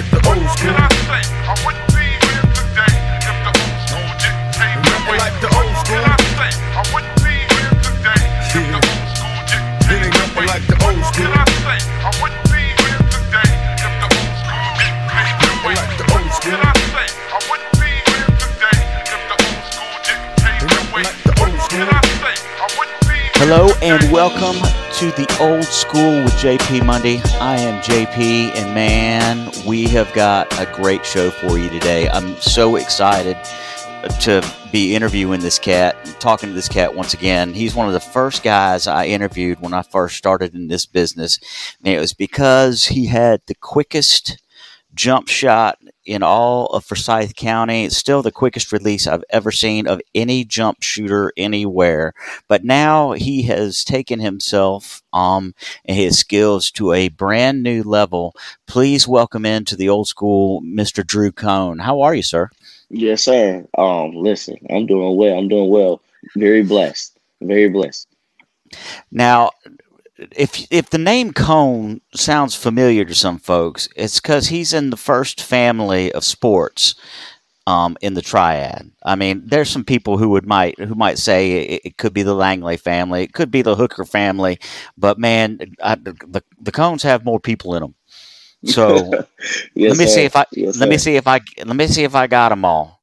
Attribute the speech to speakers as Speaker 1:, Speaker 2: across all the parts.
Speaker 1: like the old school. I wouldn't be here today if the old school didn't pave the way. like the old school. I wouldn't be here today if the old school didn't pave the way. like the old school. I wouldn't be here today if the old school didn't pave the way. like the old school. I wouldn't be here today if the old school didn't pave the way. like the old school. I wouldn't be
Speaker 2: Hello and welcome to the old school with JP Monday. I am JP, and man, we have got a great show for you today. I'm so excited to be interviewing this cat, talking to this cat once again. He's one of the first guys I interviewed when I first started in this business. And it was because he had the quickest jump shot in all of Forsyth County. It's still the quickest release I've ever seen of any jump shooter anywhere. But now he has taken himself um, and his skills to a brand new level. Please welcome into the old school Mr. Drew Cone. How are you, sir?
Speaker 3: Yes, sir. Um, listen, I'm doing well. I'm doing well. Very blessed. Very blessed.
Speaker 2: Now, if if the name Cone sounds familiar to some folks, it's because he's in the first family of sports um, in the triad. I mean, there's some people who would might who might say it, it could be the Langley family, it could be the Hooker family, but man, I, the the Cones have more people in them. So
Speaker 3: Yes,
Speaker 2: let me
Speaker 3: sir.
Speaker 2: see if I
Speaker 3: Yes,
Speaker 2: let me see if I let me see if I got them all.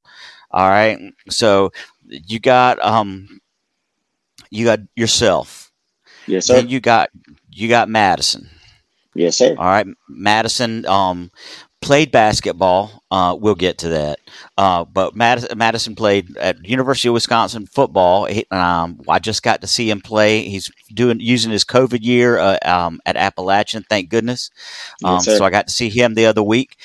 Speaker 2: All right. So you got um you got yourself.
Speaker 3: Yes, sir.
Speaker 2: Then you got you got Madison.
Speaker 3: Yes, sir.
Speaker 2: All right, Madison um, played basketball. Uh, we'll get to that. Uh, but Madison, Madison played at University of Wisconsin football. He, um, I just got to see him play. He's doing using his COVID year uh, um, at Appalachian. Thank goodness. Um,
Speaker 3: Yes,
Speaker 2: so I got to see him the other week.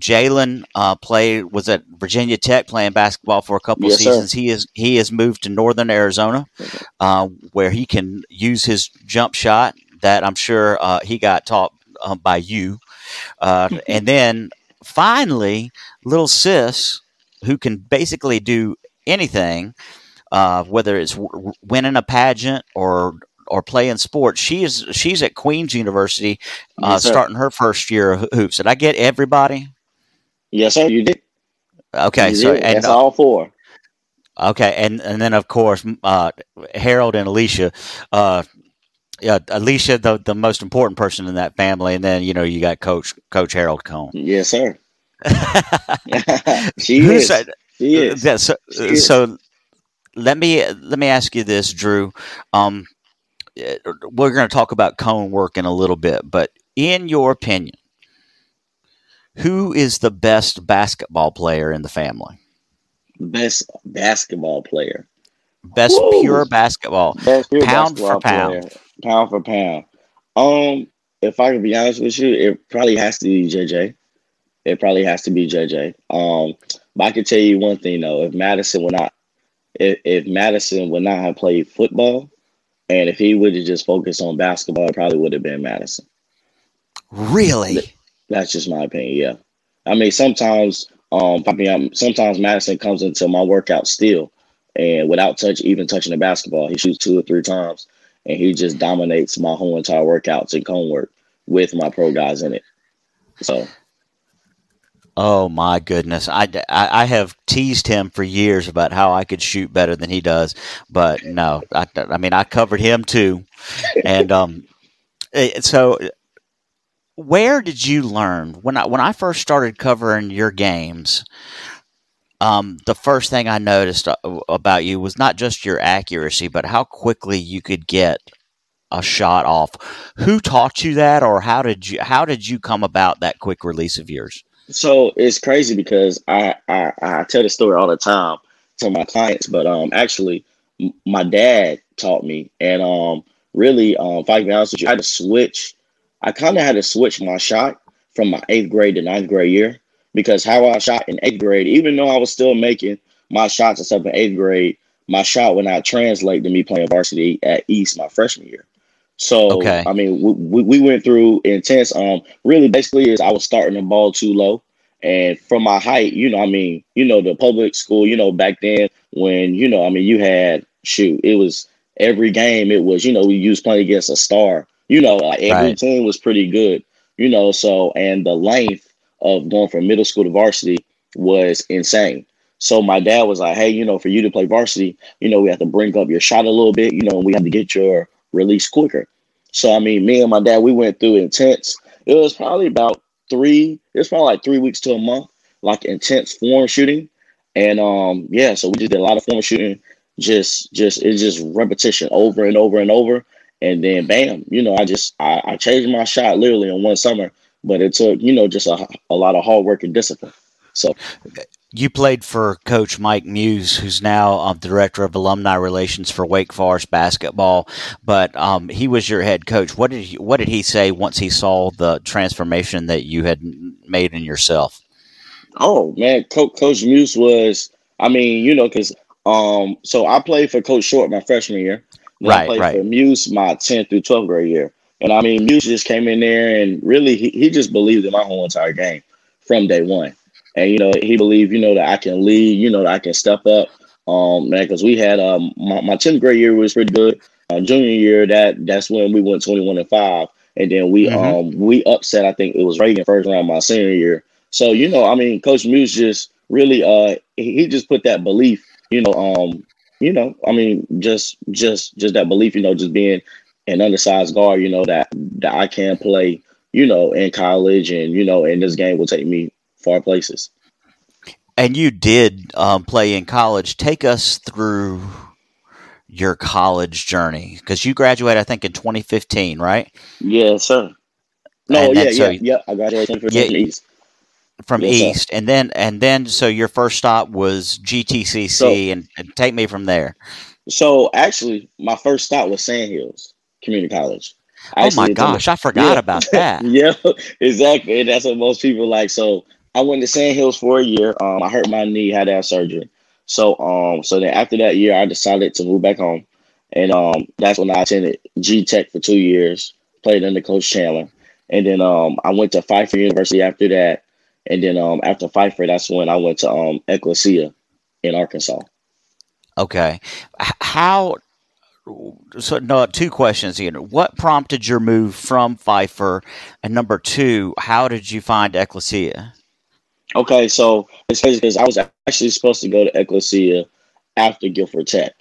Speaker 2: Jalen uh, played was at Virginia Tech playing basketball for a couple
Speaker 3: Yes, sir.
Speaker 2: seasons. He is he has moved to Northern Arizona, uh, where he can use his jump shot that I'm sure uh, he got taught uh, by you. Uh, and then finally, little sis who can basically do anything, uh, whether it's w- winning a pageant or or playing sports. She is she's at Queens University, uh,
Speaker 3: Yes,
Speaker 2: starting her first year of hoops. Did I get everybody?
Speaker 3: Yes, sir. You did.
Speaker 2: Okay,
Speaker 3: You
Speaker 2: so
Speaker 3: did.
Speaker 2: and
Speaker 3: That's
Speaker 2: uh,
Speaker 3: all four.
Speaker 2: okay, and and then of course uh, Harold and Alicia. Uh, yeah, Alicia, the the most important person in that family, and then you know you got Coach Coach Harold Cone.
Speaker 3: Yes, sir. she is.
Speaker 2: said-
Speaker 3: She is.
Speaker 2: Yeah, so,
Speaker 3: She is.
Speaker 2: so let me let me ask you this, Drew. Um, eh, we're going to talk about cone work in a little bit, but in your opinion, who is the best basketball player in the family?
Speaker 3: Best basketball player.
Speaker 2: Best
Speaker 3: Woo!
Speaker 2: pure basketball.
Speaker 3: Best pure
Speaker 2: Pound for
Speaker 3: basketball
Speaker 2: pound.
Speaker 3: player. Pound for pound. Um, if I can be honest with you, it probably has to be JJ. It probably has to be JJ. Um, but I can tell you one thing though: if Madison would not, if, if Madison would not have played football, and if he would have just focused on basketball, it probably would have been Madison.
Speaker 2: Really?
Speaker 3: That's just my opinion. Yeah, I mean sometimes, um, mean, I'm, sometimes Madison comes into my workout still, and without touch, even touching the basketball, he shoots two or three times, and he just dominates my whole entire workouts and cone work with my pro guys in it. So
Speaker 2: Oh my goodness! I, I, I have teased him for years about how I could shoot better than he does, but no, I, I mean I covered him too, and um, eh, so where did you learn when I when I first started covering your games? Um, the first thing I noticed uh, about you was not just your accuracy, but how quickly you could get a shot off. Who taught you that, or how did you how did you come about that quick release of yours?
Speaker 3: So it's crazy because I, I I tell this story all the time to my clients, but um actually my dad taught me, and um really um if I can be honest with you, I had to switch. I kind of had to switch my shot from my eighth grade to ninth grade year because how I shot in eighth grade, even though I was still making my shots and stuff in eighth grade, my shot would not translate to me playing varsity at East my freshman year. So
Speaker 2: Okay.
Speaker 3: I mean, we, we we went through intense. Um, really, basically, is I was starting the ball too low, and from my height, you know, I mean, you know, the public school, you know, back then when you know, I mean, you had shoot, it was every game. It was you know, we used playing against a star. You know, like every
Speaker 2: Right.
Speaker 3: team was pretty good. You know, so and the length of going from middle school to varsity was insane. So my dad was like, "Hey, you know, for you to play varsity, you know, we have to bring up your shot a little bit. You know, we have to get your release quicker." So I mean, me and my dad, we went through intense. It was probably about three. It was probably like three weeks to a month, like intense form shooting. And um, yeah, so we just did a lot of form shooting. Just, just it's just repetition over and over and over. And then bam, you know, I just I, I changed my shot literally in one summer, but it took you know just a, a lot of hard work and discipline. So
Speaker 2: you played for Coach Mike Muse, who's now um, the director of alumni relations for Wake Forest basketball. But um, he was your head coach. What did he, what did he say once he saw the transformation that you had made in yourself?
Speaker 3: Oh man, Coach, Coach Muse was. I mean, you know, because um, so I played for Coach Short my freshman year.
Speaker 2: Then right,
Speaker 3: I played
Speaker 2: right.
Speaker 3: for Muse my 10th through 12th grade year. And I mean, Muse just came in there and really he, he just believed in my whole entire game from day one. And you know, he believed, you know, that I can lead, you know, that I can step up. Um, man, because we had um my, my 10th grade year was pretty good. Uh, junior year, that that's when we went 21 and 5. And then we mm-hmm. um we upset, I think it was Reagan first round my senior year. So, you know, I mean, Coach Muse just really uh he just put that belief, you know, um, you know, I mean, just just just that belief, you know, just being an undersized guard, you know, that that I can play, you know, in college and you know, and this game will take me far places.
Speaker 2: And you did um, play in college. Take us through your college journey because you graduated, I think, in 2015, right?
Speaker 3: Yes, sir. No, and, yeah, and so, yeah, yeah. I graduated yeah, from East.
Speaker 2: From yes, East, and then and then so your first stop was GTCC, so, and, and take me from there.
Speaker 3: So actually, my first stop was Sandhills Community College.
Speaker 2: I oh my gosh, I forgot yeah. about that.
Speaker 3: yeah, exactly. And that's what most people like. So I went to Sandhills for a year. Um, I hurt my knee, had to have surgery. So um, so then after that year, I decided to move back home, and um, that's when I attended G Tech for two years, played under Coach Chandler, and then um, I went to Pfeiffer University after that, and then um, after Pfeiffer, that's when I went to um, Ecclesia in Arkansas.
Speaker 2: Okay, how? So no, two questions here. What prompted your move from Pfeiffer, and number two, how did you find Ecclesia?
Speaker 3: Okay, so it's crazy because I was actually supposed to go to Ecclesia after Guilford Tech.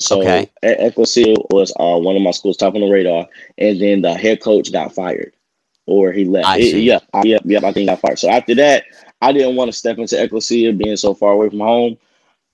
Speaker 3: So okay. Ecclesia was uh, one of my schools top on the radar, and then the head coach got fired, or he left. It, yeah, yeah, yeah. I think he got fired. So after that, I didn't want to step into Ecclesia, being so far away from home,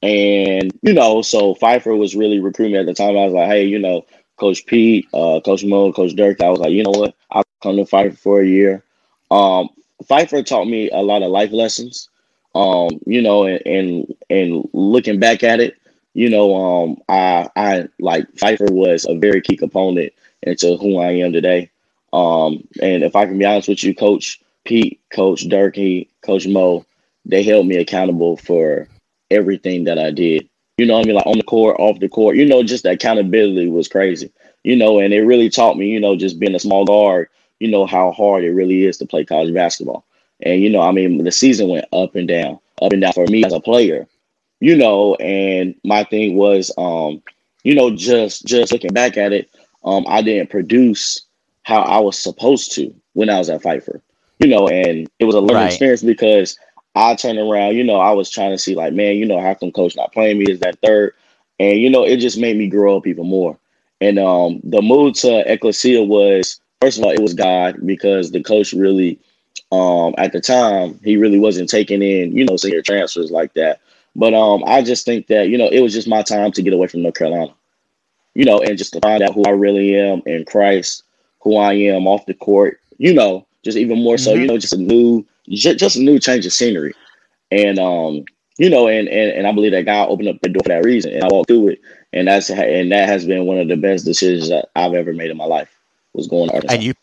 Speaker 3: and you know, so Pfeiffer was really recruiting me at the time. I was like, hey, you know, Coach Pete, uh, Coach Mo, Coach Dirk. I was like, you know what, I'll come to Pfeiffer for a year. Um, Pfeiffer taught me a lot of life lessons. Um, you know, and, and and looking back at it, you know, um, I I like Pfeiffer was a very key component into who I am today. Um, and if I can be honest with you, Coach Pete, Coach Durkee, Coach Mo, they held me accountable for everything that I did. You know I mean? Like on the court, off the court, you know, just the accountability was crazy. You know, and it really taught me, you know, just being a small guard, you know how hard it really is to play college basketball. And you know, I mean, the season went up and down, up and down for me as a player. You know, and my thing was, um, you know, just just looking back at it, um, I didn't produce how I was supposed to when I was at Pfeiffer. You know, and it was a learning right. experience because I turned around. You know, I was trying to see like, man, you know, how come coach not playing me? Is that third? And you know, it just made me grow up even more. And um, the move to Ecclesia was first of all, it was God because the coach really, um, at the time, he really wasn't taking in, you know, senior transfers like that. But um, I just think that you know it was just my time to get away from North Carolina, you know, and just to find out who I really am in Christ, who I am off the court, you know, just even more so, mm-hmm. you know, just a new, just, just a new change of scenery, and um, you know, and and and I believe that God opened up the door for that reason, and I walked through it, and that's and that has been one of the best decisions that I've ever made in my life was going to Arkansas.
Speaker 2: And you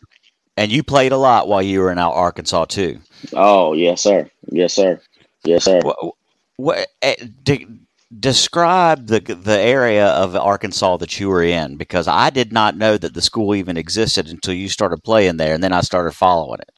Speaker 2: and you played a lot while you were in Arkansas too.
Speaker 3: Oh yes, sir. Yes, sir. Yes, sir.
Speaker 2: What, what eh, de- describe the the area of Arkansas that you were in because I did not know that the school even existed until you started playing there, and then I started following it.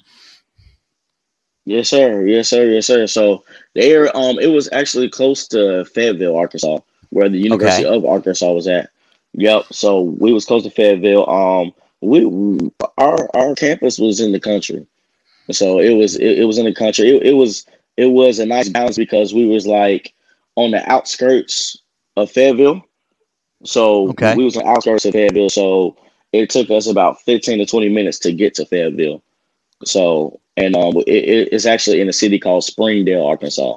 Speaker 3: Yes, sir. Yes, sir. Yes, sir. So there, um, it was actually close to Fayetteville, Arkansas, where the University okay. of Arkansas was at. Yep. So we was close to Fayetteville. Um, we, we our our campus was in the country, so it was it, it was in the country. It, it was it was a nice balance because we was like on the outskirts of Fayetteville. So
Speaker 2: Okay.
Speaker 3: we was on the outskirts of Fayetteville. So it took us about fifteen to twenty minutes to get to Fayetteville. So and um, it, it- it's actually in a city called Springdale, Arkansas.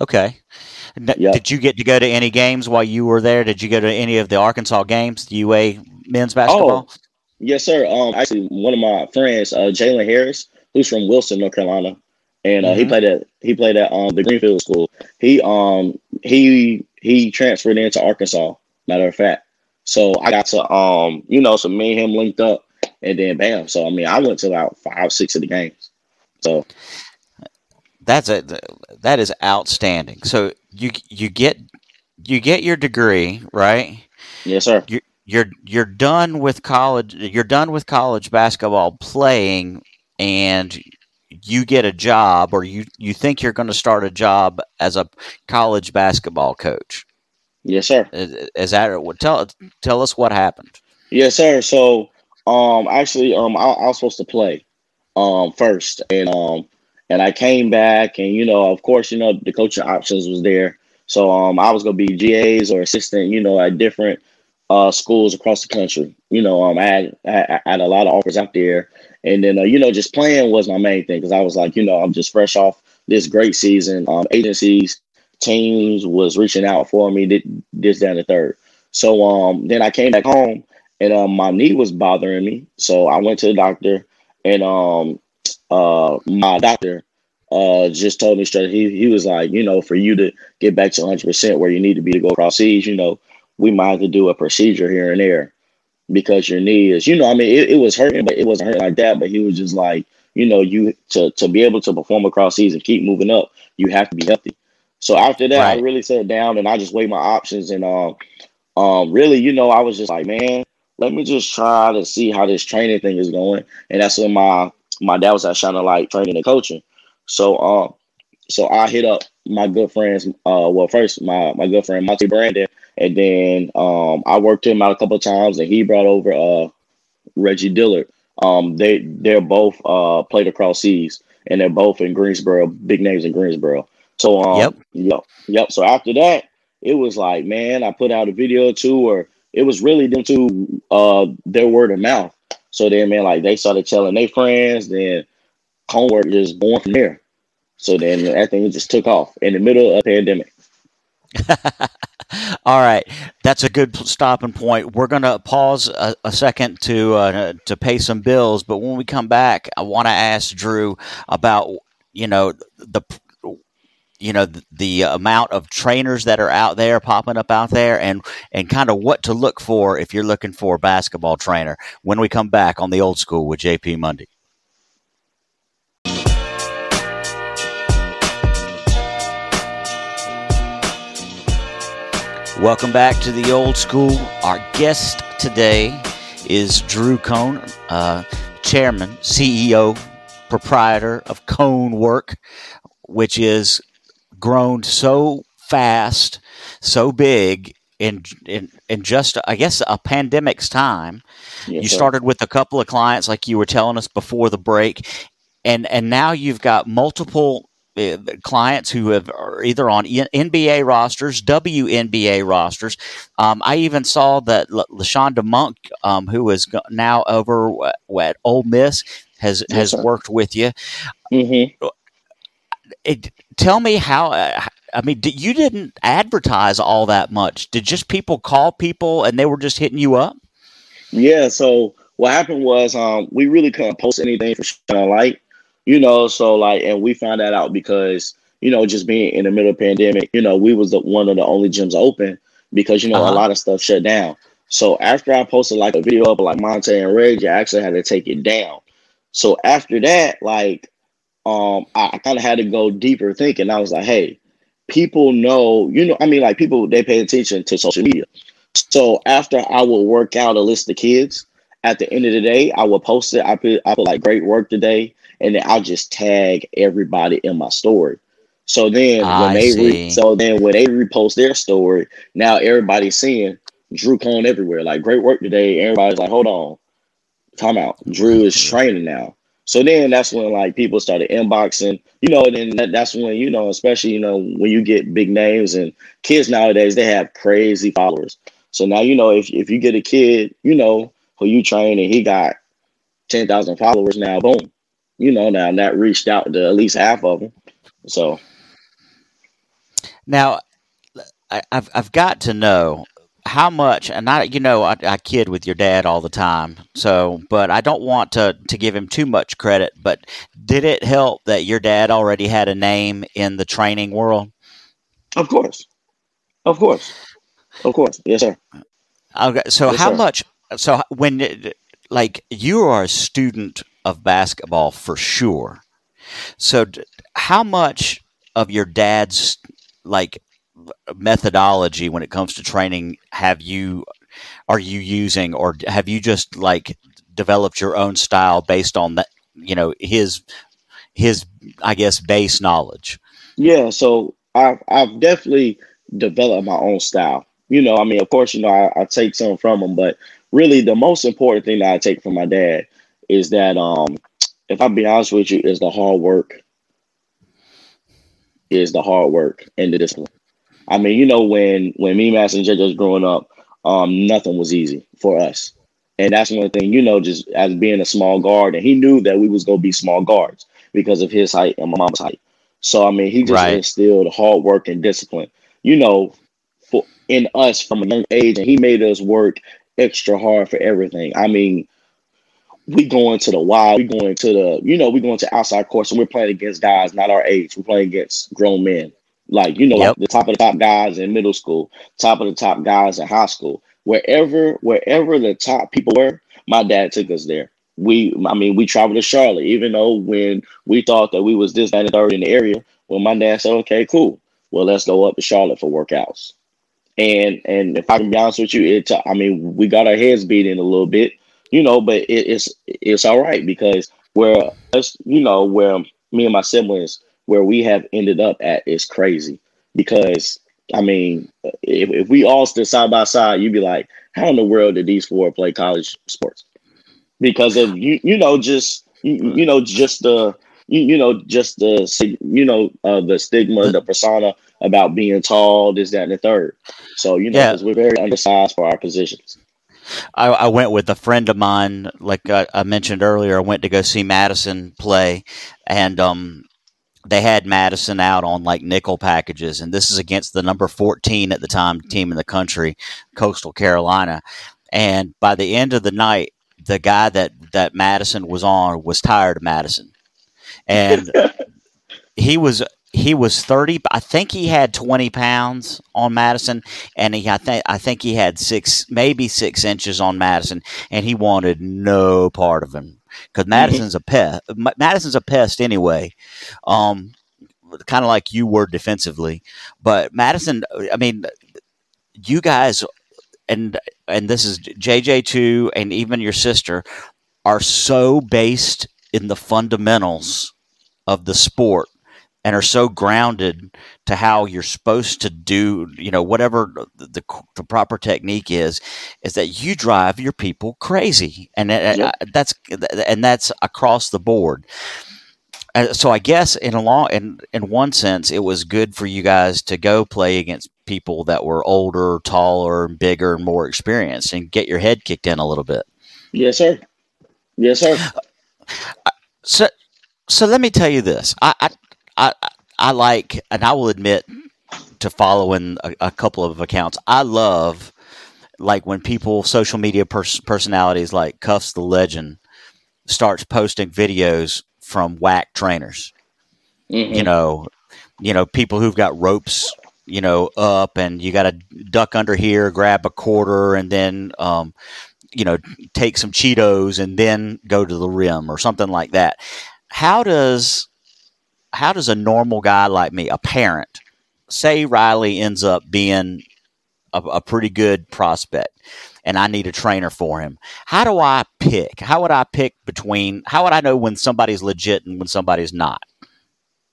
Speaker 2: Okay.
Speaker 3: Yep.
Speaker 2: Did you get to go to any games while you were there? Did you go to any of the Arkansas games, the UA men's basketball?
Speaker 3: Oh, Yes, sir. Um, actually, one of my friends, uh, Jalen Harris, who's from Wilson, North Carolina, and uh, he
Speaker 2: Mhm.
Speaker 3: played at he played at um the Greenfield School. He um he he transferred into Arkansas. Matter of fact, so I got to um you know so me and him linked up, and then bam. So I mean, I went to about five six of the games. So
Speaker 2: That's a that is outstanding. So you you get you get your degree, right?
Speaker 3: yes, sir.
Speaker 2: You're you're you're done with college. You're done with college basketball playing, and you get a job, or you you think you're going to start a job as a college basketball coach.
Speaker 3: Yes, sir.
Speaker 2: Is, is that? Tell tell us what happened.
Speaker 3: Yes, sir. So, um, actually, um, I, I was supposed to play, um, first, and um, and I came back, and you know, of course, you know, the coaching options was there. So, um, I was gonna be GAs or assistant, you know, at different uh schools across the country. You know, um, I had I, I had a lot of offers out there, and then uh, you know, just playing was my main thing because I was like, you know, I'm just fresh off this great season. Um, agencies, teams was reaching out for me. Did this, down the third. So, um, then I came back home and um, my knee was bothering me. So I went to the doctor, and um, uh, my doctor uh, just told me straight. He he was like, you know, for you to get back to 100 percent where you need to be to go across seas, you know, we might have to do a procedure here and there because your knee is, you know, I mean, it, it was hurting, but it wasn't hurting like that. But he was just like, you know, you to to be able to perform across seas and keep moving up, you have to be healthy. So after that, I really sat down and I just weighed my options and um um really, you know, I was just like, man, let me just try to see how this training thing is going. And that's when my my dad was at Shining Light training and coaching. So um so I hit up my good friends, uh well first my my good friend Monty Brandon, and then um I worked him out a couple of times and he brought over uh Reggie Dillard. Um they they're both uh played across seas and they're both in Greensboro, big names in Greensboro. So um
Speaker 2: Yep.
Speaker 3: yep, yep. So after that, it was like, man, I put out a video or two, or it was really them two uh their word of mouth. So then man, like they started telling their friends, then homework just going from there. So then that thing just took off in the middle of a pandemic.
Speaker 2: All right, that's a good stopping point. We're going to pause a, a second to uh, to pay some bills, but when we come back, I want to ask Drew about you know the you know the, the amount of trainers that are out there popping up out there, and and kind of what to look for if you're looking for a basketball trainer. When we come back on the old school with JP Monday. Welcome back to the old school. Our guest today is Drew Cone, uh, chairman, CEO, proprietor of Cone Work, which is grown so fast, so big in in, in just I guess a pandemic's time.
Speaker 3: Yes,
Speaker 2: you started with a couple of clients, like you were telling us before the break, and and now you've got multiple clients who have are either on NBA rosters, WNBA rosters. Um, I even saw that L- Lashonda Monk, um, who is now over at Ole Miss, has
Speaker 3: Yes,
Speaker 2: has
Speaker 3: sir.
Speaker 2: worked with you.
Speaker 3: Mm-hmm.
Speaker 2: It, tell me how. Uh, I mean, d- you didn't advertise all that much. Did just people call people and they were just hitting you up?
Speaker 3: Yeah, so what happened was um we really couldn't post anything for Shining Light, you know, so like and we found that out because, you know, just being in the middle of pandemic, you know, we was the one of the only gyms open because you know
Speaker 2: Uh-huh.
Speaker 3: a lot of stuff shut down. So after I posted like a video up like Monte and Reggie, I actually had to take it down. So after that, like um I, kind of had to go deeper thinking. I was like, hey, people know, you know, I mean like people they pay attention to social media. So after I would work out a list of kids, at the end of the day, I would post it. I put I put like great work today, and then I'll just tag everybody in my story. So then ah,
Speaker 2: I
Speaker 3: when they re- so then when they repost their story, now everybody's seeing Drew Cone everywhere. Like great work today. Everybody's like, hold on. time out. Drew is training now. So then that's when like people started inboxing, you know, and then that, that's when, you know, especially, you know, when you get big names and kids nowadays, they have crazy followers. So now, you know, if, if you get a kid, you know, who you train and he got 10,000 followers now, boom, you know, now that reached out to at least half of them. So
Speaker 2: now I, I've, I've got to know how much and i you know I, I, kid with your dad all the time so but i don't want to to give him too much credit but did it help that your dad already had a name in the training world?
Speaker 3: Of course. Of course. Of course. Yes sir.
Speaker 2: Okay so
Speaker 3: yes,
Speaker 2: how
Speaker 3: sir.
Speaker 2: much so when like you are a student of basketball for sure. So how much of your dad's like methodology when it comes to training have you are you using? Or have you just like developed your own style based on that you know his his i guess base knowledge?
Speaker 3: Yeah so i've, I've definitely developed my own style. You know i mean of course you know I, I take some from him but really the most important thing that i take from my dad is that um if i be honest with you is the hard work is the hard work and the discipline I mean, you know, when when me, Mass, and JJ was growing up, um, nothing was easy for us. And that's one thing, you know, just as being a small guard, and he knew that we was gonna be small guards because of his height and my mom's height. So I mean, he just
Speaker 2: Right.
Speaker 3: instilled hard work and discipline, you know, for in us from a young age, and he made us work extra hard for everything. I mean, we going to the wild, we going to the, you know, we going to outside courts, and we're playing against guys not our age. We're playing against grown men, like you know,
Speaker 2: Yep.
Speaker 3: like the top of the top guys in middle school, top of the top guys in high school. Wherever, wherever the top people were, my dad took us there. We, I mean, we traveled to Charlotte, even though when we thought that we was this, that, and third in the area, well, my dad said, okay, cool. Well, let's go up to Charlotte for workouts. And and if I can be honest with you, it I mean we got our heads beat in a little bit, you know, but it, it's it's all right because where us, you know, where me and my siblings where we have ended up at is crazy because I mean if, if we all stood side by side, you'd be like, how in the world did these four play college sports? Because of you, you know, just you, you know, just the you, you know, just the you know, uh, the stigma, the persona about being tall, this, that, and the third. So you know,
Speaker 2: Yeah.
Speaker 3: we're very undersized for our positions.
Speaker 2: I, I went with a friend of mine, like I, I mentioned earlier. I went to go see Madison play, and um, they had Madison out on like nickel packages, and this is against the number fourteen at the time team in the country, Coastal Carolina. And by the end of the night, the guy that that Madison was on was tired of Madison, and he was he was 30 i think he had 20 pounds on madison and he i think i think he had six maybe six inches on madison and he wanted no part of him because madison's a pest madison's a pest anyway um kind of like you were defensively but madison i mean you guys and and this is jj2 and even your sister are so based in the fundamentals of the sport and are so grounded to how you're supposed to do, you know, whatever the, the, the proper technique is, is that you drive your people crazy, and
Speaker 3: Yep.
Speaker 2: that's and that's across the board. Uh, so I guess in a long in in one sense, it was good for you guys to go play against people that were older, taller, bigger, and more experienced, and get your head kicked in a little bit.
Speaker 3: Yes, sir. Yes, sir.
Speaker 2: So, so let me tell you this. I, I, I, I like, and I will admit to following a, a couple of accounts. I love, like when people, social media pers- personalities like Cuffs the Legend, starts posting videos from whack trainers.
Speaker 3: Mhm.
Speaker 2: You know, you know people who've got ropes. You know, up and you got to duck under here, grab a quarter, and then um, you know, take some Cheetos and then go to the rim or something like that. How does how does a normal guy like me, a parent, say Riley ends up being a, a pretty good prospect and I need a trainer for him? How do I pick? How would I pick between how would I know when somebody's legit and when somebody's not?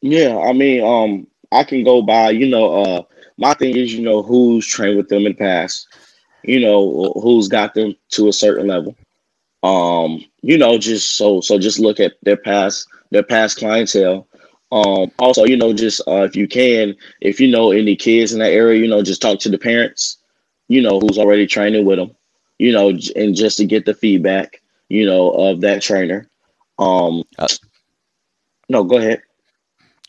Speaker 3: Yeah, I mean, um, I can go by, you know, uh, my thing is, you know, who's trained with them in the past, you know, who's got them to a certain level. Um, you know, just so so just look at their past their past clientele. Um, also, you know, just uh, if you can, if you know any kids in that area, you know, just talk to the parents, you know, who's already training with them, you know, and just to get the feedback, you know, of that trainer. Um, uh, no, go ahead.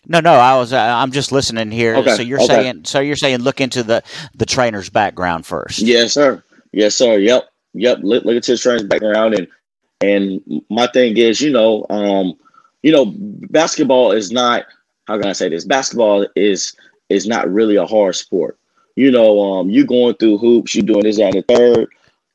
Speaker 2: No, no, I was. Uh, I'm just listening here. Okay, so you're okay. saying, so you're saying, look into the the trainer's background first.
Speaker 3: Yes, sir. Yes, sir. Yep, yep. Look, look at his trainer's background, and and my thing is, you know, um, you know, basketball is not. How can I say this? Basketball is is not really a hard sport. You know, um, you going through hoops, you doing this and the third.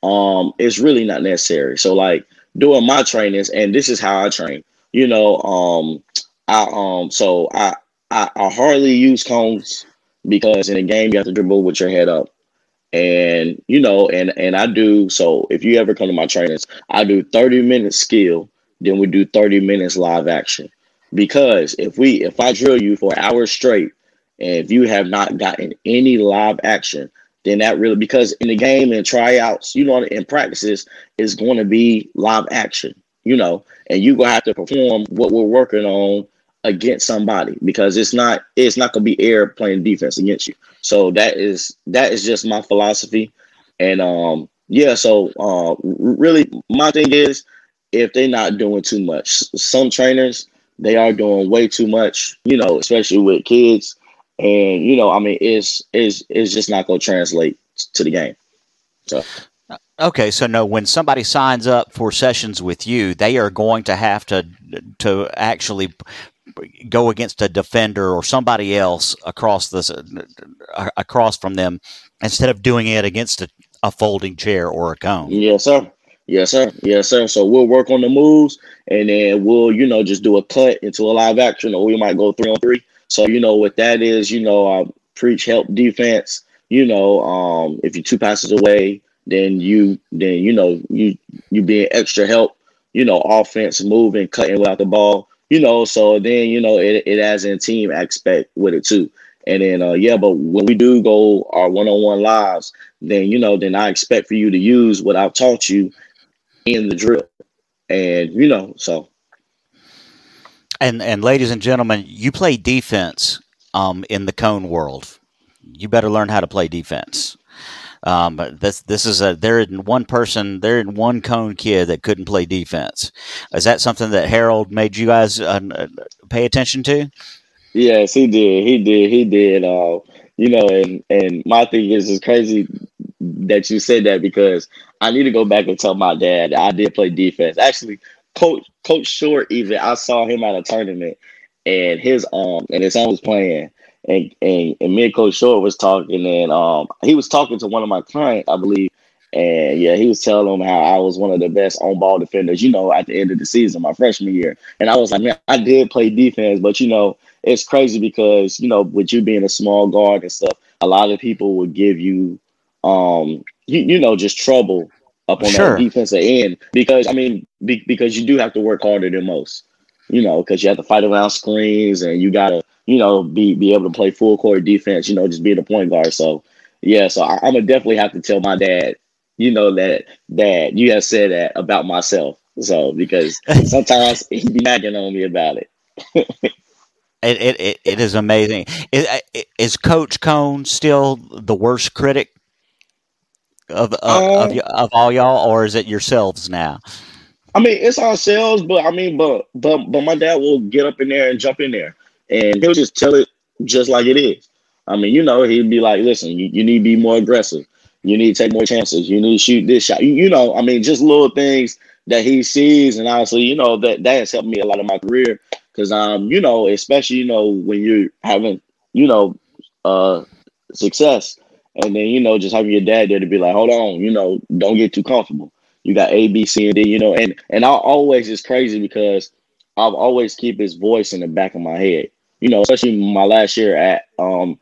Speaker 3: Um, it's really not necessary. So, like doing my trainings, and this is how I train. You know, um, I um so I, I I hardly use cones because in a game you have to dribble with your head up. And you know, and and I do so if you ever come to my trainings, I do 30 minutes skill, then we do 30 minutes live action. Because if we if I drill you for hours straight and if you have not gotten any live action, then that really because in the game and tryouts, you know, in practices is going to be live action, you know, and you're gonna have to perform what we're working on against somebody because it's not it's not gonna be air playing defense against you. So that is that is just my philosophy, and um yeah. So uh, really, my thing is if they're not doing too much, some trainers they are doing way too much. You know, especially with kids, and you know, I mean, it's it's it's just not gonna translate to the game. So.
Speaker 2: Okay, so no, when somebody signs up for sessions with you, they are going to have to to actually go against a defender or somebody else across this uh, across from them instead of doing it against a, a folding chair or a cone.
Speaker 3: Yes, sir. Yes, sir. Yes, sir. So we'll work on the moves and then we'll, you know, just do a cut into a live action or we might go three on three. So, you know, what that is, you know, I preach help defense. You know, um, if you're two passes away, then you then you know you you being extra help, you know, offense moving, cutting without the ball you know, so then you know it it has a team aspect with it too. And then uh yeah, but when we do go our one on one lives, then you know, then I expect for you to use what I've taught you in the drill. And you know, so
Speaker 2: and and ladies and gentlemen, you play defense um in the cone world. You better learn how to play defense. Um, this this is a there in one person there in one cone kid that couldn't play defense. Is that something that Harold made you guys uh, uh, pay attention to?
Speaker 3: Yes, he did. He did. He did. Uh, you know, and and my thing is it's crazy that you said that because I need to go back and tell my dad I did play defense. Actually, Coach Coach Short even I saw him at a tournament and his um and his son was playing and and, and me and Coach Short was talking, and um, he was talking to one of my clients, I believe, and yeah, he was telling him how I was one of the best on ball defenders, you know, at the end of the season, my freshman year. And I was like, man, I did play defense, but you know, it's crazy because, you know, with you being a small guard and stuff, a lot of people would give you um you, you know, just trouble up on sure. that defensive end because I mean, be, because you do have to work harder than most, you know, because you have to fight around screens and you gotta you know, be be able to play full court defense, you know, just being a point guard. So yeah, so I, am gonna definitely have to tell my dad, you know, that that you have said that about myself. So because sometimes he be nagging on me about it.
Speaker 2: It, it, it, it is amazing. Is, is Coach Cone still the worst critic of of, um, of, of all y'all, or is it yourselves now?
Speaker 3: I mean, it's ourselves, but I mean, but but but my dad will get up in there and jump in there and he'll just tell it just like it is. I mean, you know, he'd be like, listen, you, you need to be more aggressive. You need to take more chances. You need to shoot this shot. You, you know, I mean, just little things that he sees. And honestly, you know, that, that has helped me a lot in my career. Cause, um, you know, especially, you know, when you're having, you know, uh, success and then, you know, just having your dad there to be like, hold on, you know, don't get too comfortable. You got A, B, C, and D, you know, and, and I always it's crazy because I'll always keep his voice in the back of my head you know, especially my last year at um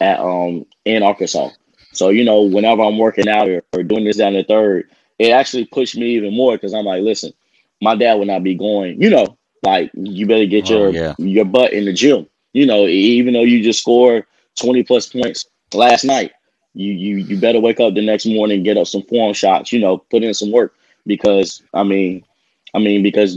Speaker 3: at um in Arkansas. So you know, whenever I'm working out or, or doing this down the third, it actually pushed me even more because I'm like, listen, my dad would not be going. You know, like you better get oh, your yeah. your butt in the gym. You know, even though you just scored 20 plus points last night, you you you better wake up the next morning, get up some form shots. You know, put in some work because I mean, I mean because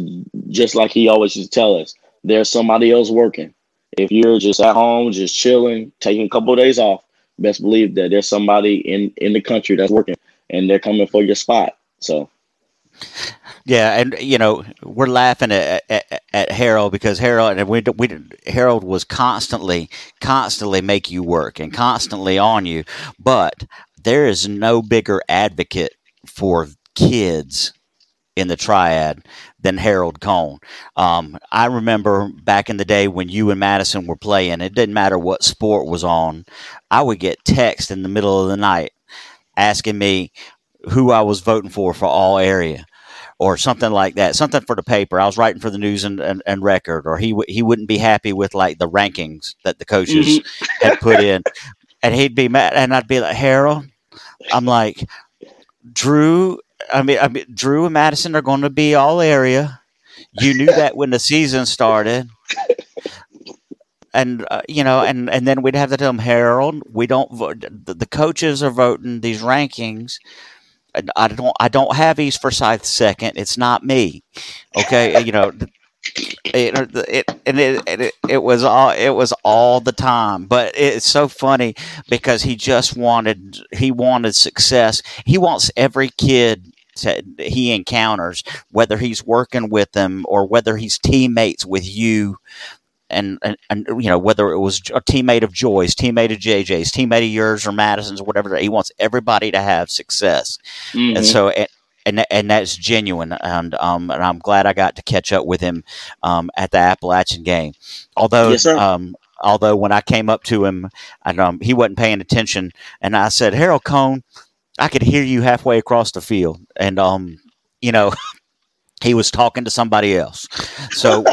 Speaker 3: just like he always used to tell us, there's somebody else working. If you're just at home, just chilling, taking a couple of days off, best believe that there's somebody in in the country that's working and they're coming for your spot. So
Speaker 2: Yeah, and you know we're laughing at, at, at Harold because Harold and we we Harold was constantly constantly make you work and constantly on you, but there is no bigger advocate for kids in the triad than Harold Cone. Um, I remember back in the day when you and Madison were playing, it didn't matter what sport was on. I would get text in the middle of the night asking me who I was voting for for all area or something like that, something for the paper. I was writing for the news and, and, and record, or he w- he wouldn't be happy with like the rankings that the coaches
Speaker 3: Mm-hmm.
Speaker 2: had put in, and he'd be mad, and I'd be like, Harold, I'm like, Drew. I mean, I mean, Drew and Madison are going to be all area. You knew that when the season started. And uh, you know, and, and then we'd have to tell them, Harold, we don't vote. The, the coaches are voting these rankings. I don't, I don't have East Forsyth second. It's not me. Okay, you know, it, uh, it and it, it it was all it was all the time but it's so funny because he just wanted he wanted success he wants every kid to, he encounters whether he's working with them or whether he's teammates with you and, and, and you know whether it was a teammate of Joy's, teammate of JJ's, teammate of yours or Madison's, or whatever. He wants everybody to have success,
Speaker 3: Mhm.
Speaker 2: and so and and, and that's genuine. And um, and I'm glad I got to catch up with him um, at the Appalachian game. Although
Speaker 3: Yes,
Speaker 2: um, although when I came up to him, and um, he wasn't paying attention, and I said, Harold Cone, I could hear you halfway across the field, and um, you know. He was talking to somebody else, so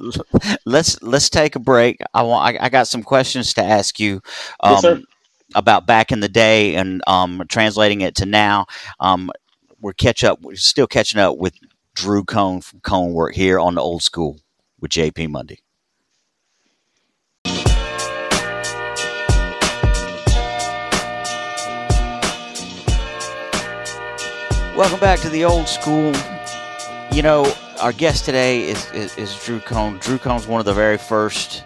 Speaker 2: let's let's take a break. I want I, I got some questions to ask you um,
Speaker 3: Yes,
Speaker 2: about back in the day and um, translating it to now. Um, we're catch up. We're still catching up with Drew Cone from Cone Work here on the old school with JP Monday. Welcome back to the old school. You know, our guest today is, is, is Drew Cone. Drew Cone's one of the very first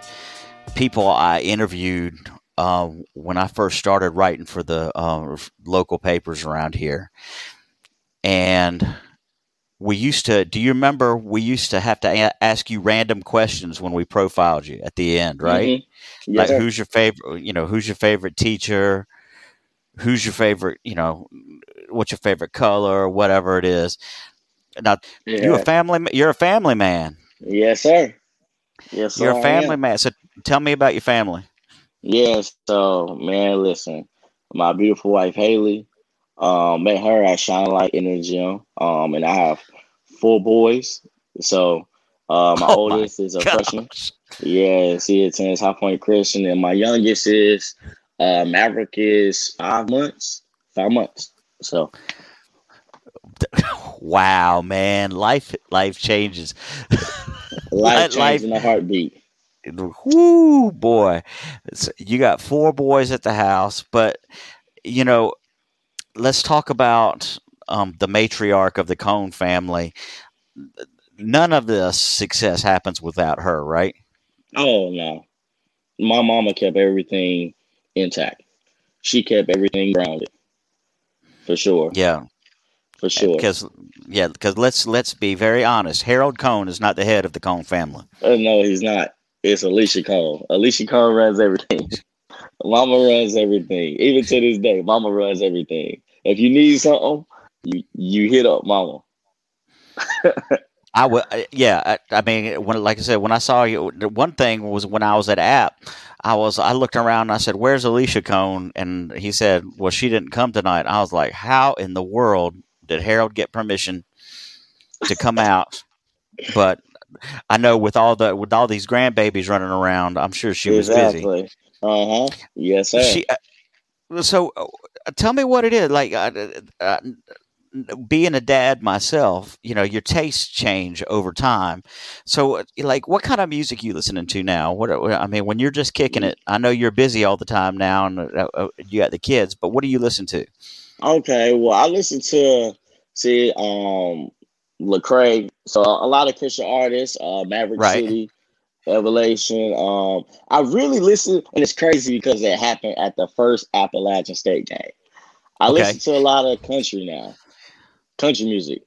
Speaker 2: people I interviewed uh, when I first started writing for the uh, local papers around here. And we used to, do you remember we used to have to a- ask you random questions when we profiled you at the end, right?
Speaker 3: Mhm. Yes,
Speaker 2: like who's your favorite you know who's your favorite teacher who's your favorite you know what's your favorite color or whatever it is now you're a family you're a family man
Speaker 3: Yes, sir. Yes, sir.
Speaker 2: you're a family
Speaker 3: am.
Speaker 2: man so tell me about your family
Speaker 3: Yes. So, man, listen, my beautiful wife Haley, um, met her at Shine Light in the gym, um, and I have four boys. So, uh, my
Speaker 2: Oh my
Speaker 3: oldest is a freshman.
Speaker 2: Gosh.
Speaker 3: Yes, he attends High Point Christian, and my youngest is uh, Maverick is five months. Five months. So,
Speaker 2: wow man life life changes
Speaker 3: life
Speaker 2: life
Speaker 3: in a heartbeat.
Speaker 2: Whoo, boy. You got four boys at the house, but, you know, let's talk about um, the matriarch of the Cone family. None of this success happens without her, right?
Speaker 3: Oh no, my mama kept everything intact. She kept everything grounded, for sure,
Speaker 2: Yeah,
Speaker 3: for sure.
Speaker 2: because yeah, because let's let's be very honest. Harold Cone is not the head of the Cone family.
Speaker 3: Uh, no, he's not. It's Alicia Cone. Alicia Cone runs everything. Mama runs everything. Even to this day, Mama runs everything. If you need something, you you hit up Mama.
Speaker 2: I would, yeah. I, I mean, when, like I said, when I saw you, the one thing was when I was at App, I was, I looked around and I said, "Where's Alicia Cone?" And he said, "Well, she didn't come tonight." I was like, "How in the world did Harold get permission to come out?" But I know with all the with all these grandbabies running around, I'm sure she was busy.
Speaker 3: exactly. Uh huh. Yes, sir.
Speaker 2: She, uh, so uh, tell me what it is like. Uh, uh, being a dad myself, you know, your tastes change over time. So, uh, like, what kind of music you listening to now? What uh, I mean, when you're just kicking it, I know you're busy all the time now, and uh, uh, you got the kids. But what do you listen to?
Speaker 3: Okay, well, I listen to See, um, Lecrae. So a lot of Christian artists, uh, Maverick
Speaker 2: Right.
Speaker 3: City, Revelation. Um, I really listen, and it's crazy because it happened at the first Appalachian State game. I
Speaker 2: Okay.
Speaker 3: listen to a lot of country now, country music,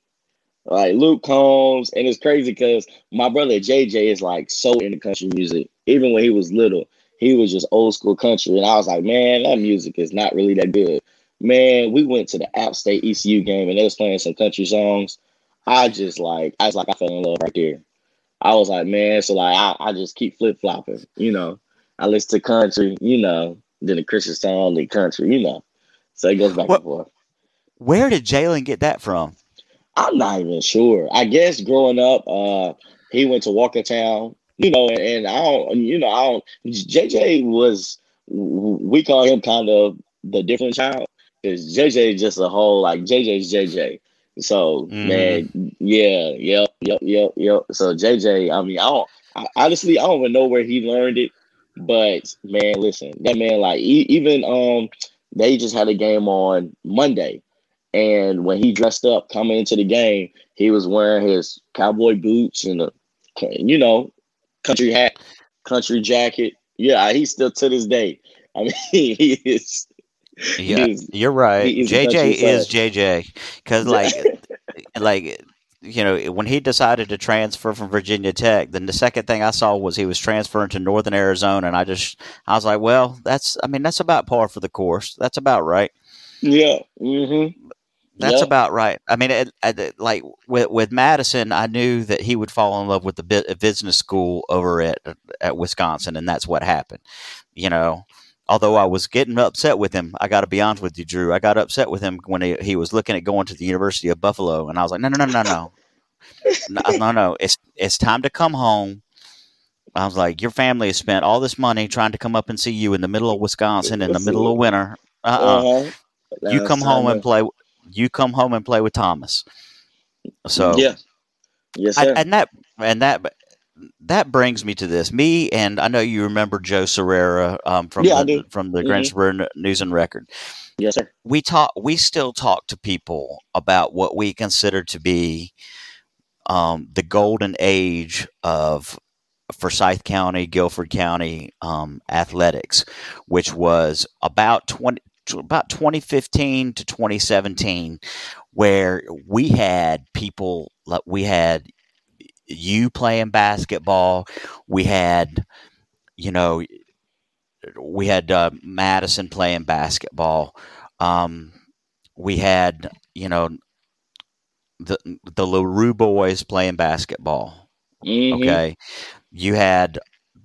Speaker 3: like Luke Combs, and it's crazy because my brother JJ is like so into country music. Even when he was little, he was just old school country, and I was like, man, that music is not really that good. Man, we went to the App State ECU game, and they was playing some country songs. I just like, I was like, I fell in love right there. I was like, man, so like, I, I just keep flip flopping, you know. I listen to country, you know, then the Christian song, the country, you know. So it goes back
Speaker 2: What-
Speaker 3: and forth.
Speaker 2: Where did Jalen get that from?
Speaker 3: I'm not even sure. I guess growing up, uh, he went to Walkertown, you know, and, and I don't, you know, I don't. JJ was, we call him kind of the different child because JJ is just a whole like JJ's JJ. So
Speaker 2: Mhm.
Speaker 3: man, yeah, yep, yep, yep, yep. So JJ, I mean, I don't I, honestly, I don't even know where he learned it, but man, listen, that man, like e- even um, they just had a game on Monday. And when he dressed up coming into the game, he was wearing his cowboy boots and a, you know, country hat, country jacket. Yeah, he's still to this day. I mean, he is.
Speaker 2: Yeah, you're right.
Speaker 3: is
Speaker 2: JJ is. JJ because like like you know when he decided to transfer from Virginia Tech, then the second thing I saw was he was transferring to Northern Arizona, and I just I was like, well, that's I mean that's about par for the course. That's about right.
Speaker 3: Yeah. Mm-hmm.
Speaker 2: That's
Speaker 3: Yeah.
Speaker 2: about right. I mean, it, it, like with with Madison, I knew that he would fall in love with the bu- business school over at at Wisconsin, and that's what happened. You know, although I was getting upset with him, I got to be honest with you, Drew. I got upset with him when he, he was looking at going to the University of Buffalo, and I was like, no, no, no, no, no, no, no, no. It's it's time to come home. I was like, your family has spent all this money trying to come up and see you in the middle of Wisconsin in the middle of winter. Uh uh
Speaker 3: Uh-huh.
Speaker 2: you come home and play. You come home and play with Thomas. So
Speaker 3: yeah. Yes,
Speaker 2: I-
Speaker 3: sir.
Speaker 2: and that and that that brings me to this. Me and I know you remember Joe Serrera um, from
Speaker 3: Yeah,
Speaker 2: the, from the
Speaker 3: Mhm.
Speaker 2: Greensboro News and Record.
Speaker 3: yes, sir.
Speaker 2: We talk. We still talk to people about what we consider to be um, the golden age of Forsyth County, Guilford County um, athletics, which was about twenty about 2015 to 2017 where we had people like we had you playing basketball. We had you know we had uh, madison playing basketball. Um, we had you know the the LaRue boys playing basketball.
Speaker 3: Mhm.
Speaker 2: okay. You had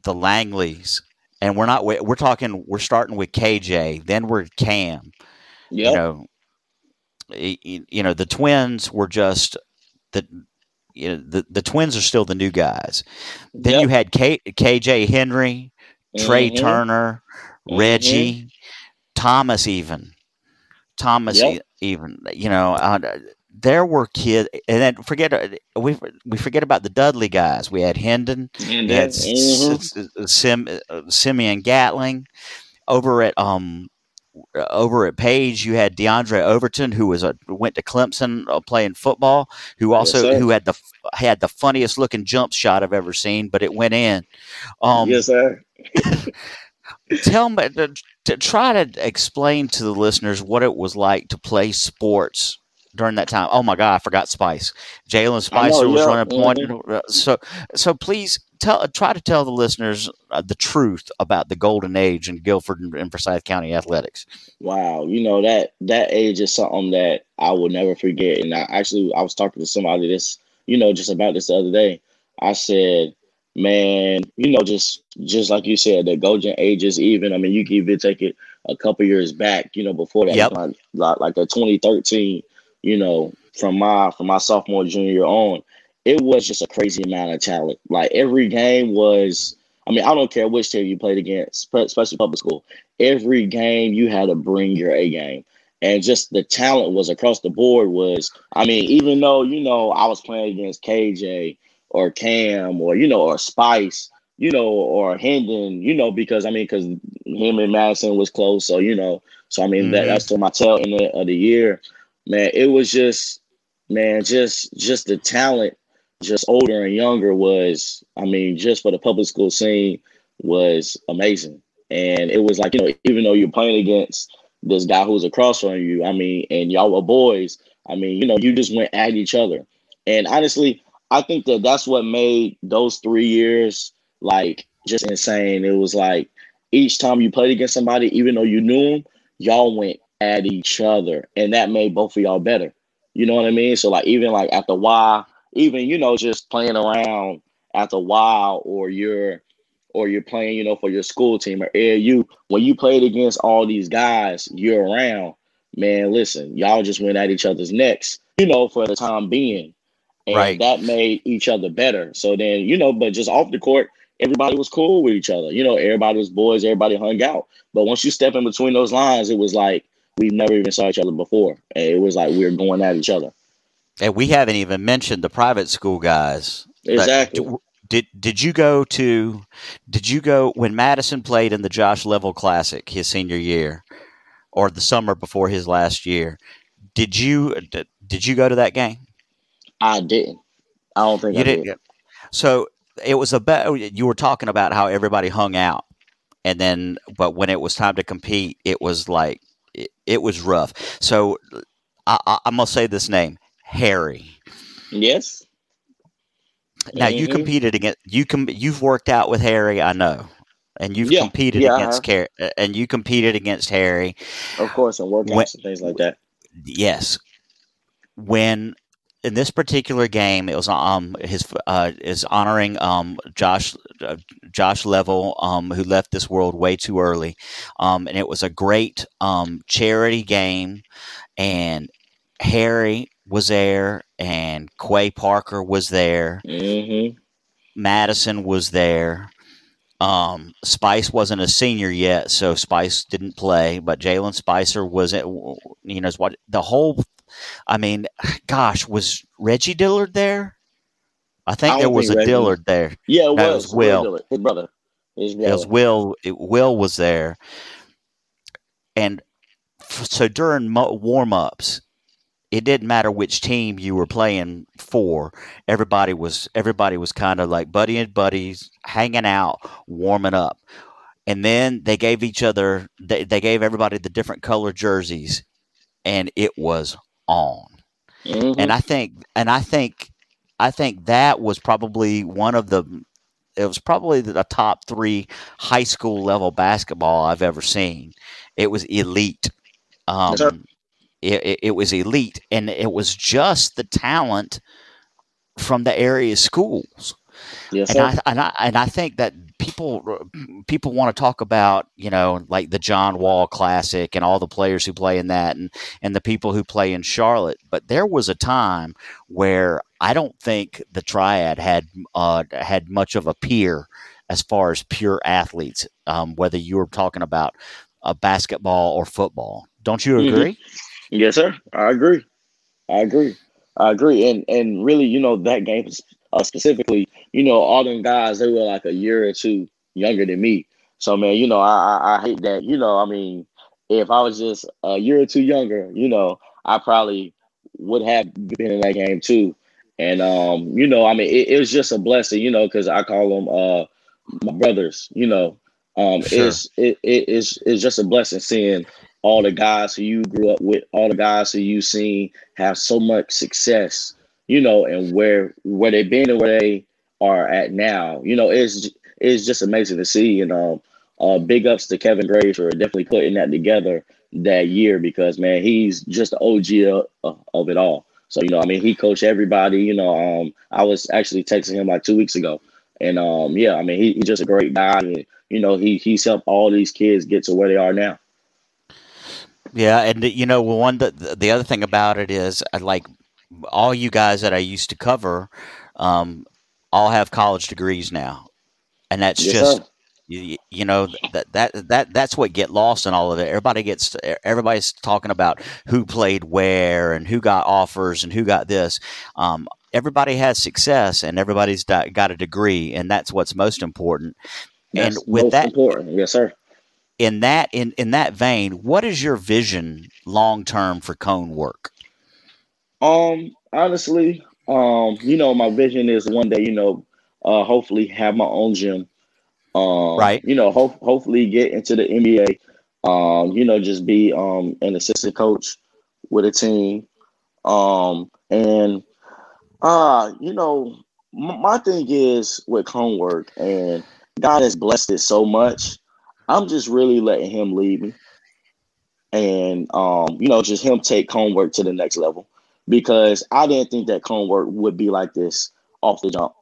Speaker 2: the langleys and we're not we're talking we're starting with kj then we're cam.
Speaker 3: Yep.
Speaker 2: you know you know the twins were just the you know the, the twins are still the new guys then
Speaker 3: Yep.
Speaker 2: you had K, kj henry trey
Speaker 3: Mhm.
Speaker 2: turner
Speaker 3: Mhm.
Speaker 2: reggie thomas even thomas
Speaker 3: Yep.
Speaker 2: even you know uh, there were kids and then forget uh, we we forget about the dudley guys we had hendon we had
Speaker 3: then,
Speaker 2: S-. S- Sim, uh, Simeon Gatling over at um over at Page. You had DeAndre Overton, who was a went to Clemson uh, playing football, who also
Speaker 3: sir.
Speaker 2: who had the had the funniest looking jump shot I've ever seen, but it went in. Um,
Speaker 3: yes, sir.
Speaker 2: tell me to, to try to explain to the listeners what it was like to play sports during that time. Oh my God, I forgot Spice. Jalen Spicer was
Speaker 3: yeah.
Speaker 2: running point. Uh, So, so please tell, try to tell the listeners uh, the truth about the golden age in Guilford and, and Forsyth County athletics.
Speaker 3: Wow, you know that that age is something that I will never forget. And I actually I was talking to somebody this, you know, just about this the other day. I said, man, you know, just just like you said, the golden age is Even I mean, you can even take it a couple years back. You know, before that,
Speaker 2: Yep.
Speaker 3: like like, like a 2013. You know, from my from my sophomore junior on, it was just a crazy amount of talent. Like every game was. I mean, I don't care which team you played against, especially public school every game you had to bring your A game. And just the talent was across the board was I mean, even though, you know, I was playing against KJ or Cam or, you know, or Spice, you know, or Hendon, you know, because I mean, because him and Madison was close. So, you know, so I mean that
Speaker 2: Mhm.
Speaker 3: that's to my tail end of the year. Man, it was just man, just just the talent, just older and younger was, I mean, just for the public school scene was amazing. And it was like, you know, even though you're playing against this guy who's across from you, I mean, and y'all were boys, I mean, you know, you just went at each other. And honestly, I think that that's what made those three years like just insane. It was like each time you played against somebody, even though you knew them, y'all went at each other, and that made both of y'all better. You know what I mean? So like even like after a while, even you know just playing around after a while, or you're or you're playing, you know, for your school team or AAU, when you played against all these guys year round, man, listen, y'all just went at each other's necks, you know, for the time being. And
Speaker 2: Right.
Speaker 3: that made each other better. So then, you know, but just off the court, everybody was cool with each other. You know, everybody was boys, everybody hung out. But once you step in between those lines, it was like we've never even saw each other before. And it was like we were going at each other.
Speaker 2: And we haven't even mentioned the private school guys.
Speaker 3: Exactly.
Speaker 2: Did did you go to? Did you go when Madison played in the Josh Level Classic his senior year, or the summer before his last year? Did you did, did you go to that game?
Speaker 3: I didn't. I don't think
Speaker 2: You
Speaker 3: I did.
Speaker 2: didn't. So it was a bet. Oh, you were talking about how everybody hung out, and then but when it was time to compete, it was like it, it was rough. So I, I, I'm gonna say this name, Harry.
Speaker 3: Yes.
Speaker 2: Now you
Speaker 3: Mhm.
Speaker 2: competed against you com- you've worked out with Harry, I know, and you've
Speaker 3: Yeah,
Speaker 2: competed
Speaker 3: yeah,
Speaker 2: against Car- and you competed against Harry.
Speaker 3: Of course, and workouts
Speaker 2: When-
Speaker 3: and things like that.
Speaker 2: Yes, when in this particular game, it was um his uh is honoring um Josh uh, Josh Level um who left this world way too early, um and it was a great um charity game, and Harry was there and Quay Parker was there.
Speaker 3: hmm
Speaker 2: Madison was there. Um, Spice wasn't a senior yet, so Spice didn't play. But Jalen Spicer was, at, you know, what the whole. I mean, gosh, was Reggie Dillard there? I think
Speaker 3: I
Speaker 2: there was a
Speaker 3: Reggie-
Speaker 2: Dillard there.
Speaker 3: Yeah, it
Speaker 2: No, it
Speaker 3: was,
Speaker 2: was Will.
Speaker 3: Dillard, his brother. His
Speaker 2: It was. Will. It, Will was there, and f- so during mo- warm ups, it didn't matter which team you were playing for. Everybody was everybody was kind of like buddy and buddies, hanging out, warming up, and then they gave each other. They, they gave everybody the different color jerseys, and it was on
Speaker 3: Mhm.
Speaker 2: and I think and I think I think that was probably one of the it was probably the top three high school level basketball I've ever seen. It was elite. Um. It, it, was elite, and it was just the talent from the area schools
Speaker 3: yes,
Speaker 2: and. I, and I and I think that people people want to talk about you know like the John Wall Classic and all the players who play in that and and the people who play in Charlotte, but there was a time where I don't think the Triad had uh, had much of a peer as far as pure athletes, um, whether you were talking about uh, basketball or football. Don't you
Speaker 3: Mhm.
Speaker 2: agree?
Speaker 3: Yes, sir. I agree. I agree. I agree. And and really, you know, that game uh, specifically, you know, all them guys, they were like a year or two younger than me. So man, you know, I I, I hate that. You know, I mean, if I was just a year or two younger, you know, I probably would have been in that game too. And um, you know, I mean, it, it was just a blessing, you know, because I call them uh my brothers. You know, um,
Speaker 2: Sure.
Speaker 3: it's it, it it's it's just a blessing seeing all the guys who you grew up with, all the guys who you've seen have so much success, you know, and where where they've been and where they are at now. You know, it's it's just amazing to see. And um, uh, big ups to Kevin Graves for definitely putting that together that year because man, he's just the OG of, of it all. So you know, I mean, he coached everybody. You know, um, I was actually texting him like two weeks ago, and um, yeah, I mean, he, he's just a great guy. And, you know, he he's helped all these kids get to where they are now.
Speaker 2: Yeah, and you know, one the the other thing about it is, like all you guys that I used to cover, um, all have college degrees now, and that's
Speaker 3: Yes,
Speaker 2: just
Speaker 3: sir.
Speaker 2: you, you know that that that that's what get lost in all of it. Everybody gets everybody's talking about who played where and who got offers and who got this. Um, everybody has success and everybody's got a degree, and that's what's most important. And with
Speaker 3: most
Speaker 2: that,
Speaker 3: important. Yes, sir.
Speaker 2: In that in in that vein, what is your vision long term for cone work?
Speaker 3: Um, honestly, um, you know, my vision is one day, you know, uh, hopefully have my own gym. Um,
Speaker 2: Right.
Speaker 3: you know, hope hopefully get into the NBA. Um, you know, just be um an assistant coach with a team. Um, and uh, you know, m- my thing is with cone work, and God has blessed it so much. I'm just really letting Him lead me and um, you know, just him take Cone Work to the next level because I didn't think that Cone Work would be like this off the jump.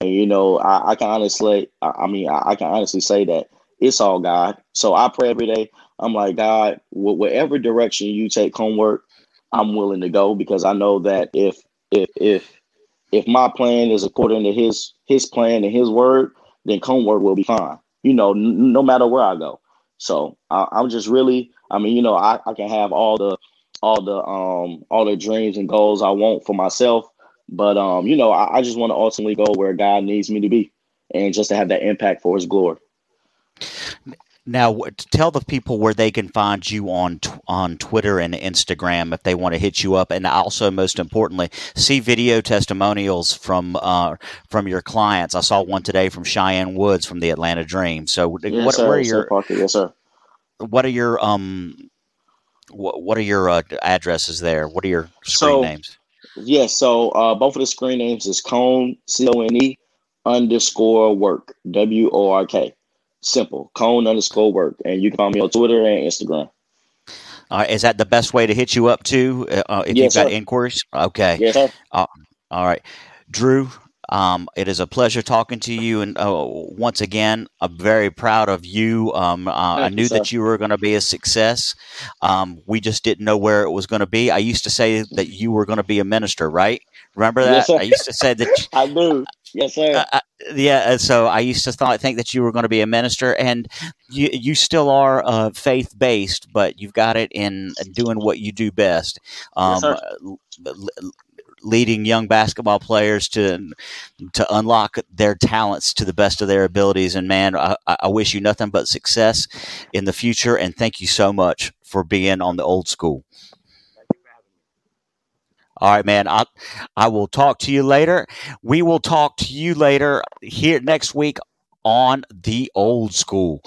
Speaker 3: And you know, I, I can honestly, I, I mean, I, I can honestly say that it's all God. So I pray every day. I'm like, God, wh- whatever direction you take Cone Work, I'm willing to go because I know that if if if if my plan is according to His His plan and His word, then Cone Work will be fine. You know, n- no matter where I go. So I, I'm just really, I mean, you know, I, I can have all the all the um all the dreams and goals I want for myself, but um, you know, I, I just want to ultimately go where God needs me to be, and just to have that impact for His glory.
Speaker 2: Now, tell the people where they can find you on on Twitter and Instagram if they want to hit you up, and also, most importantly, see video testimonials from uh, from your clients. I saw one today from Cheyenne Woods from the Atlanta Dream. So, what
Speaker 3: Yes,
Speaker 2: what
Speaker 3: sir.
Speaker 2: are
Speaker 3: Yes, sir,
Speaker 2: your
Speaker 3: Yes, sir.
Speaker 2: what are your um what what are your uh, addresses there? What are your screen
Speaker 3: So
Speaker 2: names?
Speaker 3: yes, so uh, both of the screen names is Cone C O N E underscore work W O R K. Simple. Cone underscore work, and you can find me on Twitter and Instagram.
Speaker 2: Uh, is that the best way to hit you up too? Uh, uh, if you've got
Speaker 3: sir.
Speaker 2: inquiries, okay.
Speaker 3: Yes, sir.
Speaker 2: Uh, all right, Drew. Um, it is a pleasure talking to you, and uh, once again, I'm very proud of you. Um, uh, I
Speaker 3: you,
Speaker 2: knew
Speaker 3: sir.
Speaker 2: that you were going to be a success. Um, we just didn't know where it was going to be. I used to say that you were going to be a minister, right? Remember
Speaker 3: Yes,
Speaker 2: that?
Speaker 3: sir.
Speaker 2: I used to say that.
Speaker 3: I do. Yes, sir.
Speaker 2: Uh, uh, yeah, uh, so I used to thought, think that you were going to be a minister, and you you still are uh, faith based, but you've got it in doing what you do best.
Speaker 3: Yes,
Speaker 2: Um,
Speaker 3: sir.
Speaker 2: l- leading young basketball players to to unlock their talents to the best of their abilities. And man, I I wish you nothing but success in the future. And thank you so much for being on the old school. All right, man. I I will talk to you later. We will talk to you later here next week on the old school.